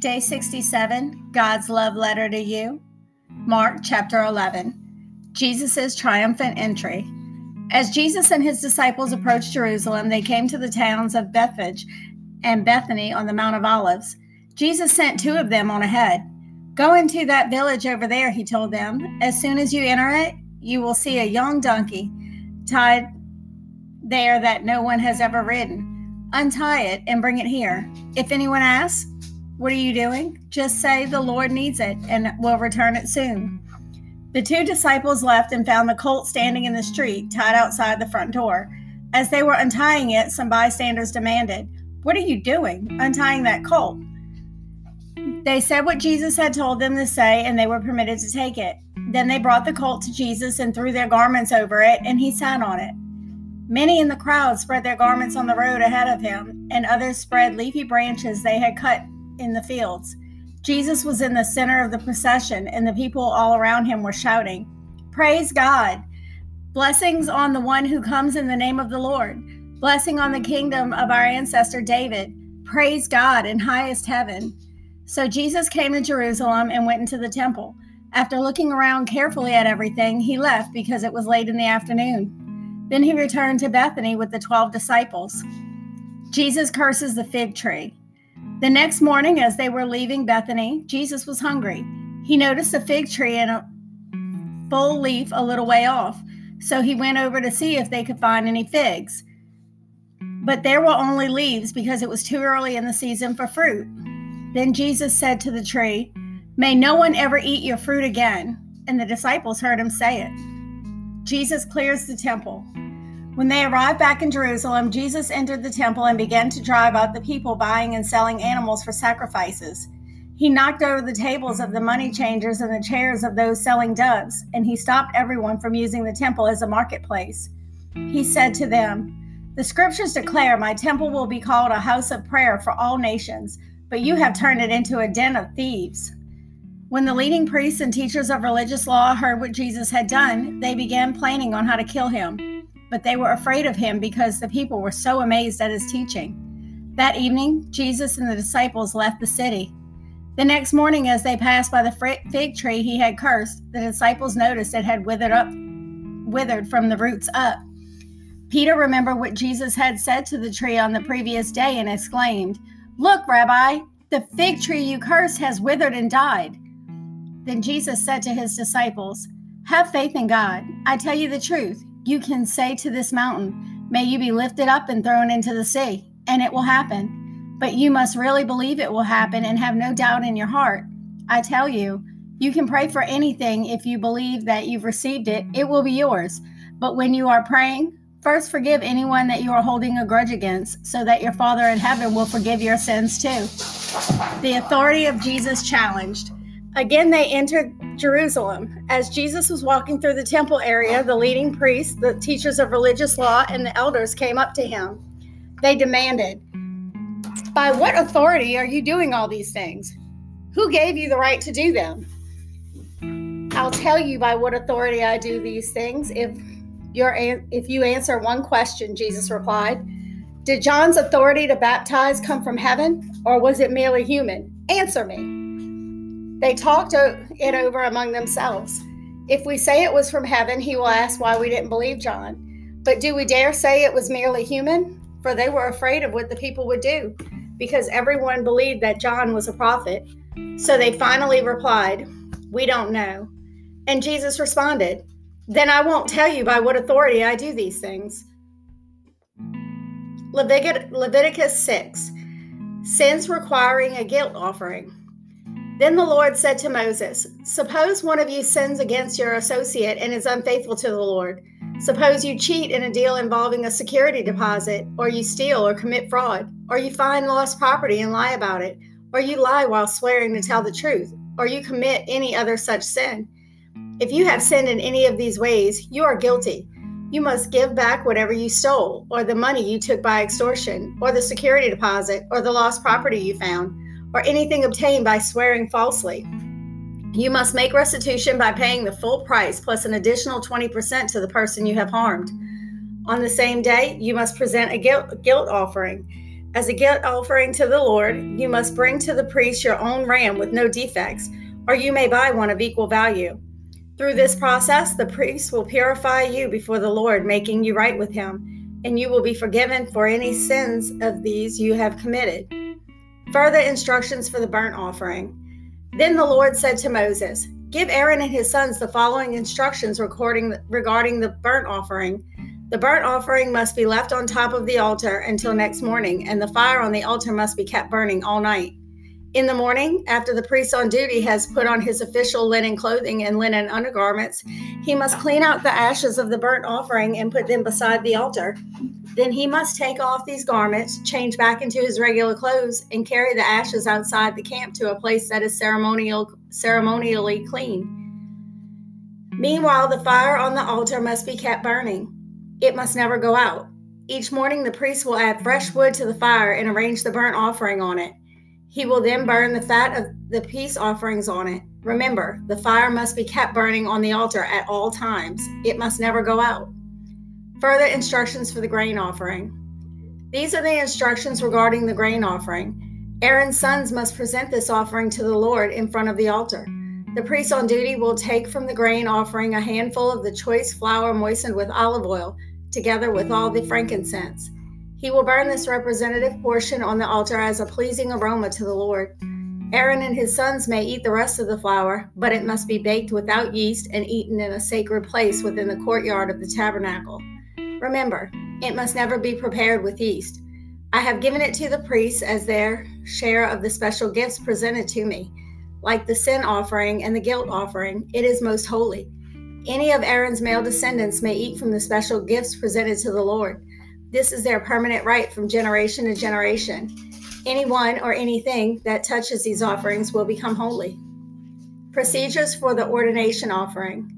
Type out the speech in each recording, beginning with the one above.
Day 67 God's Love Letter to You. Mark chapter 11. Jesus' triumphant entry. As Jesus and his disciples approached Jerusalem, they came to the towns of Bethphage and Bethany on the Mount of Olives. Jesus sent two of them on ahead. Go into that village over there, he told them. As soon as you enter it, you will see a young donkey tied there that no one has ever ridden. Untie it and bring it here. If anyone asks, What are you doing? Just say, The Lord needs it and we'll return it soon. The two disciples left and found the colt standing in the street, tied outside the front door. As they were untying it, some bystanders demanded, What are you doing, untying that colt? They said what Jesus had told them to say, and they were permitted to take it. Then they brought the colt to Jesus and threw their garments over it, and he sat on it. Many in the crowd spread their garments on the road ahead of him, and others spread leafy branches they had cut in the fields. Jesus was in the center of the procession, and the people all around him were shouting, Praise God! Blessings on the one who comes in the name of the Lord. Blessing on the kingdom of our ancestor David. Praise God in highest heaven. So Jesus came to Jerusalem and went into the temple. After looking around carefully at everything, he left because it was late in the afternoon. Then he returned to Bethany with the 12 disciples. Jesus curses the fig tree. The next morning, as they were leaving Bethany, Jesus was hungry. He noticed a fig tree in a full leaf a little way off, so he went over to see if they could find any figs. But there were only leaves because it was too early in the season for fruit. Then Jesus said to the tree, May no one ever eat your fruit again. And the disciples heard him say it. Jesus clears the temple. When they arrived back in Jerusalem, Jesus entered the temple and began to drive out the people buying and selling animals for sacrifices. He knocked over the tables of the money changers and the chairs of those selling doves, and he stopped everyone from using the temple as a marketplace. He said to them, The scriptures declare, My temple will be called a house of prayer for all nations, but you have turned it into a den of thieves. When the leading priests and teachers of religious law heard what Jesus had done, they began planning on how to kill him. But they were afraid of him because the people were so amazed at his teaching. That evening, Jesus and the disciples left the city. The next morning, as they passed by the fig tree he had cursed, the disciples noticed it had withered up, withered from the roots up. Peter remembered what Jesus had said to the tree on the previous day and exclaimed, Look, Rabbi, the fig tree you cursed has withered and died. Then Jesus said to his disciples, Have faith in God. I tell you the truth. You can say to this mountain, May you be lifted up and thrown into the sea, and it will happen. But you must really believe it will happen and have no doubt in your heart. I tell you, you can pray for anything if you believe that you've received it, it will be yours. But when you are praying, first forgive anyone that you are holding a grudge against, so that your Father in heaven will forgive your sins too. The authority of Jesus challenged. Again, they entered Jerusalem. As Jesus was walking through the temple area, the leading priests, the teachers of religious law, and the elders came up to him. They demanded, By what authority are you doing all these things? Who gave you the right to do them? I'll tell you by what authority I do these things if you're if you answer one question, Jesus replied. Did John's authority to baptize come from heaven or was it merely human? Answer me. They talked it over among themselves. If we say it was from heaven, he will ask why we didn't believe John. But do we dare say it was merely human? For they were afraid of what the people would do, because everyone believed that John was a prophet. So they finally replied, We don't know. And Jesus responded, Then I won't tell you by what authority I do these things. Leviticus 6 Sins requiring a guilt offering. Then the Lord said to Moses, Suppose one of you sins against your associate and is unfaithful to the Lord. Suppose you cheat in a deal involving a security deposit, or you steal or commit fraud, or you find lost property and lie about it, or you lie while swearing to tell the truth, or you commit any other such sin. If you have sinned in any of these ways, you are guilty. You must give back whatever you stole, or the money you took by extortion, or the security deposit, or the lost property you found or anything obtained by swearing falsely. You must make restitution by paying the full price plus an additional 20% to the person you have harmed. On the same day, you must present a guilt, guilt offering. As a guilt offering to the Lord, you must bring to the priest your own ram with no defects, or you may buy one of equal value. Through this process, the priest will purify you before the Lord, making you right with him, and you will be forgiven for any sins of these you have committed. Further instructions for the burnt offering. Then the Lord said to Moses, Give Aaron and his sons the following instructions regarding the burnt offering. The burnt offering must be left on top of the altar until next morning, and the fire on the altar must be kept burning all night. In the morning, after the priest on duty has put on his official linen clothing and linen undergarments, he must clean out the ashes of the burnt offering and put them beside the altar. Then he must take off these garments, change back into his regular clothes, and carry the ashes outside the camp to a place that is ceremonial, ceremonially clean. Meanwhile, the fire on the altar must be kept burning. It must never go out. Each morning, the priest will add fresh wood to the fire and arrange the burnt offering on it. He will then burn the fat of the peace offerings on it. Remember, the fire must be kept burning on the altar at all times, it must never go out. Further instructions for the grain offering. These are the instructions regarding the grain offering. Aaron's sons must present this offering to the Lord in front of the altar. The priest on duty will take from the grain offering a handful of the choice flour moistened with olive oil together with all the frankincense. He will burn this representative portion on the altar as a pleasing aroma to the Lord. Aaron and his sons may eat the rest of the flour, but it must be baked without yeast and eaten in a sacred place within the courtyard of the tabernacle. Remember, it must never be prepared with yeast. I have given it to the priests as their share of the special gifts presented to me. Like the sin offering and the guilt offering, it is most holy. Any of Aaron's male descendants may eat from the special gifts presented to the Lord. This is their permanent right from generation to generation. Anyone or anything that touches these offerings will become holy. Procedures for the ordination offering.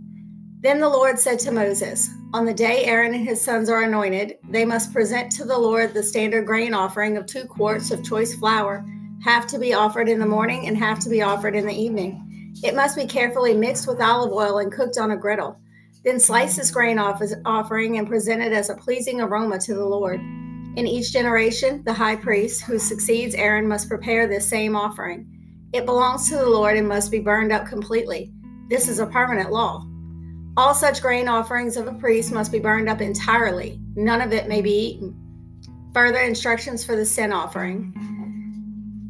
Then the Lord said to Moses, On the day Aaron and his sons are anointed, they must present to the Lord the standard grain offering of two quarts of choice flour, half to be offered in the morning and half to be offered in the evening. It must be carefully mixed with olive oil and cooked on a griddle. Then slice this grain offering and present it as a pleasing aroma to the Lord. In each generation, the high priest who succeeds Aaron must prepare this same offering. It belongs to the Lord and must be burned up completely. This is a permanent law. All such grain offerings of a priest must be burned up entirely. None of it may be eaten. Further instructions for the sin offering.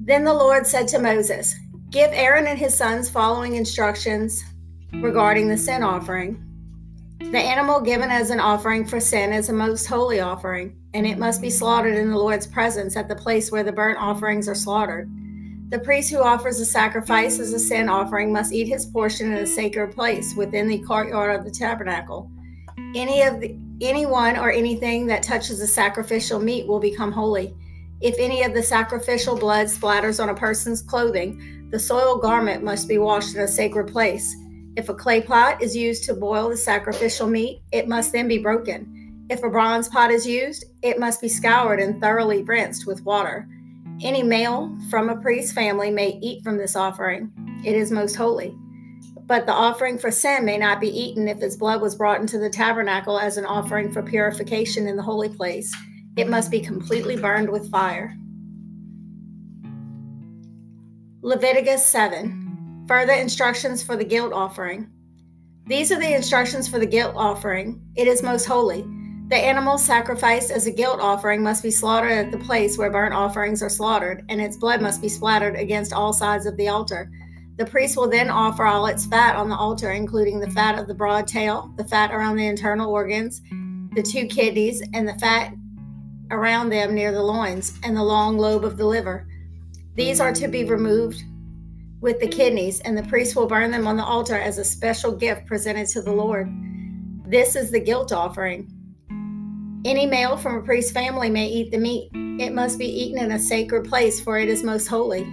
Then the Lord said to Moses, Give Aaron and his sons following instructions regarding the sin offering. The animal given as an offering for sin is a most holy offering, and it must be slaughtered in the Lord's presence at the place where the burnt offerings are slaughtered. The priest who offers a sacrifice as a sin offering must eat his portion in a sacred place within the courtyard of the tabernacle. Any of the, anyone or anything that touches the sacrificial meat will become holy. If any of the sacrificial blood splatters on a person's clothing, the soiled garment must be washed in a sacred place. If a clay pot is used to boil the sacrificial meat, it must then be broken. If a bronze pot is used, it must be scoured and thoroughly rinsed with water. Any male from a priest's family may eat from this offering. It is most holy. But the offering for sin may not be eaten if its blood was brought into the tabernacle as an offering for purification in the holy place. It must be completely burned with fire. Leviticus 7 Further instructions for the guilt offering. These are the instructions for the guilt offering. It is most holy. The animal sacrificed as a guilt offering must be slaughtered at the place where burnt offerings are slaughtered, and its blood must be splattered against all sides of the altar. The priest will then offer all its fat on the altar, including the fat of the broad tail, the fat around the internal organs, the two kidneys, and the fat around them near the loins, and the long lobe of the liver. These are to be removed with the mm-hmm. kidneys, and the priest will burn them on the altar as a special gift presented to the Lord. This is the guilt offering. Any male from a priest's family may eat the meat. It must be eaten in a sacred place, for it is most holy.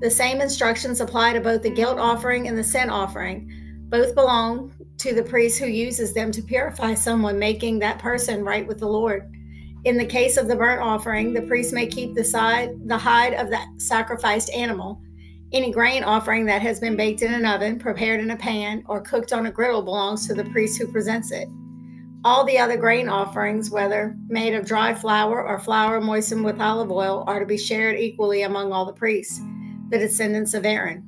The same instructions apply to both the guilt offering and the sin offering. Both belong to the priest who uses them to purify someone, making that person right with the Lord. In the case of the burnt offering, the priest may keep the side the hide of the sacrificed animal. Any grain offering that has been baked in an oven, prepared in a pan, or cooked on a griddle belongs to the priest who presents it. All the other grain offerings, whether made of dry flour or flour moistened with olive oil, are to be shared equally among all the priests, the descendants of Aaron.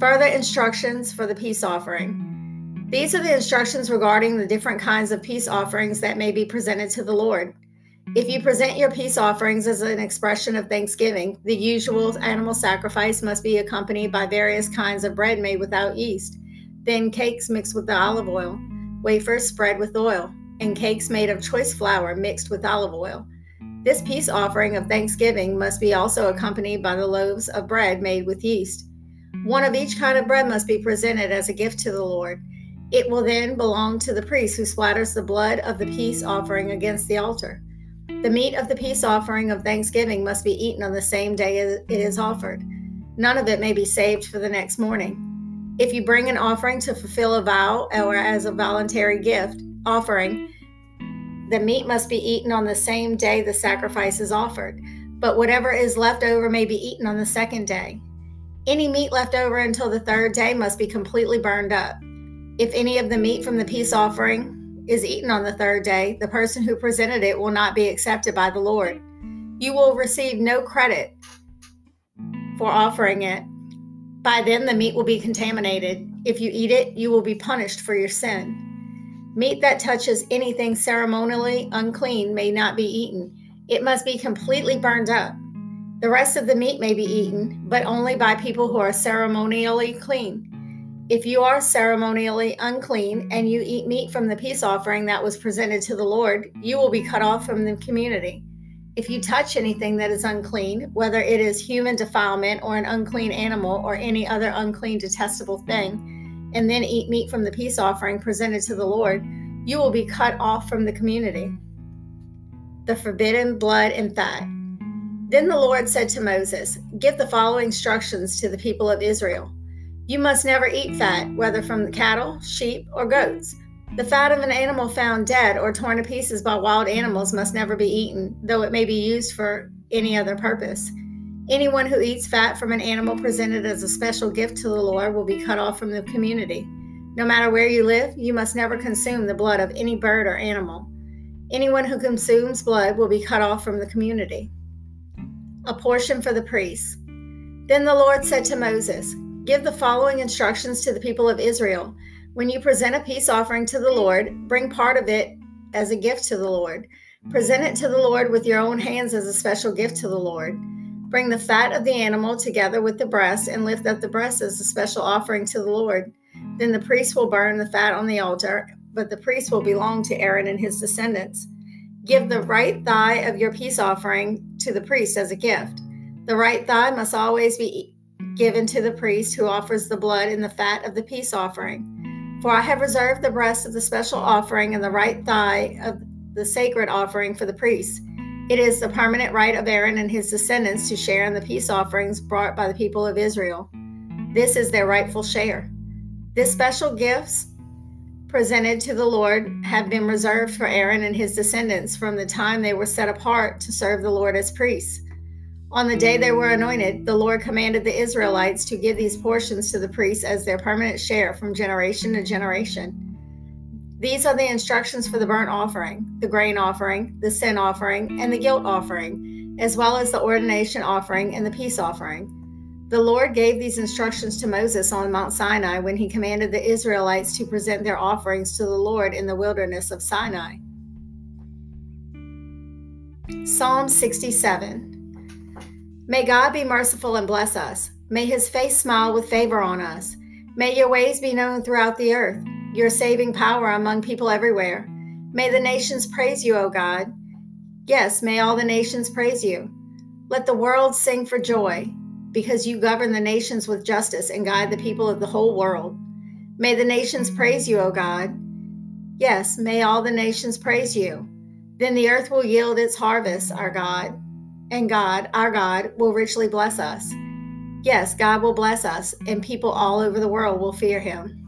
Further instructions for the peace offering. These are the instructions regarding the different kinds of peace offerings that may be presented to the Lord. If you present your peace offerings as an expression of thanksgiving, the usual animal sacrifice must be accompanied by various kinds of bread made without yeast, then cakes mixed with the olive oil wafers spread with oil, and cakes made of choice flour mixed with olive oil. This peace offering of thanksgiving must be also accompanied by the loaves of bread made with yeast. One of each kind of bread must be presented as a gift to the Lord. It will then belong to the priest who splatters the blood of the peace offering against the altar. The meat of the peace offering of thanksgiving must be eaten on the same day it is offered. None of it may be saved for the next morning. If you bring an offering to fulfill a vow or as a voluntary gift offering, the meat must be eaten on the same day the sacrifice is offered, but whatever is left over may be eaten on the second day. Any meat left over until the third day must be completely burned up. If any of the meat from the peace offering is eaten on the third day, the person who presented it will not be accepted by the Lord. You will receive no credit for offering it by then, the meat will be contaminated. If you eat it, you will be punished for your sin. Meat that touches anything ceremonially unclean may not be eaten. It must be completely burned up. The rest of the meat may be eaten, but only by people who are ceremonially clean. If you are ceremonially unclean and you eat meat from the peace offering that was presented to the Lord, you will be cut off from the community. If you touch anything that is unclean, whether it is human defilement or an unclean animal or any other unclean, detestable thing, and then eat meat from the peace offering presented to the Lord, you will be cut off from the community. The forbidden blood and fat. Then the Lord said to Moses, Give the following instructions to the people of Israel. You must never eat fat, whether from the cattle, sheep, or goats the fat of an animal found dead or torn to pieces by wild animals must never be eaten, though it may be used for any other purpose. Anyone who eats fat from an animal presented as a special gift to the Lord will be cut off from the community. No matter where you live, you must never consume the blood of any bird or animal. Anyone who consumes blood will be cut off from the community. A portion for the priests. Then the Lord said to Moses, Give the following instructions to the people of Israel. When you present a peace offering to the Lord, bring part of it as a gift to the Lord. Present it to the Lord with your own hands as a special gift to the Lord. Bring the fat of the animal together with the breast and lift up the breast as a special offering to the Lord. Then the priest will burn the fat on the altar, but the priest will belong to Aaron and his descendants. Give the right thigh of your peace offering to the priest as a gift. The right thigh must always be given to the priest who offers the blood and the fat of the peace offering. For I have reserved the breast of the special offering and the right thigh of the sacred offering for the priests. It is the permanent right of Aaron and his descendants to share in the peace offerings brought by the people of Israel. This is their rightful share. This special gifts presented to the Lord have been reserved for Aaron and his descendants from the time they were set apart to serve the Lord as priests. On the day they were anointed, the Lord commanded the Israelites to give these portions to the priests as their permanent share from generation to generation. These are the instructions for the burnt offering, the grain offering, the sin offering, and the guilt offering, as well as the ordination offering and the peace offering. The Lord gave these instructions to Moses on Mount Sinai when he commanded the Israelites to present their offerings to the Lord in the wilderness of Sinai. Psalm 67 May God be merciful and bless us. May his face smile with favor on us. May your ways be known throughout the earth, your saving power among people everywhere. May the nations praise you, O God. Yes, may all the nations praise you. Let the world sing for joy, because you govern the nations with justice and guide the people of the whole world. May the nations praise you, O God. Yes, may all the nations praise you. Then the earth will yield its harvest, our God and God, our God, will richly bless us. Yes, God will bless us, and people all over the world will fear him.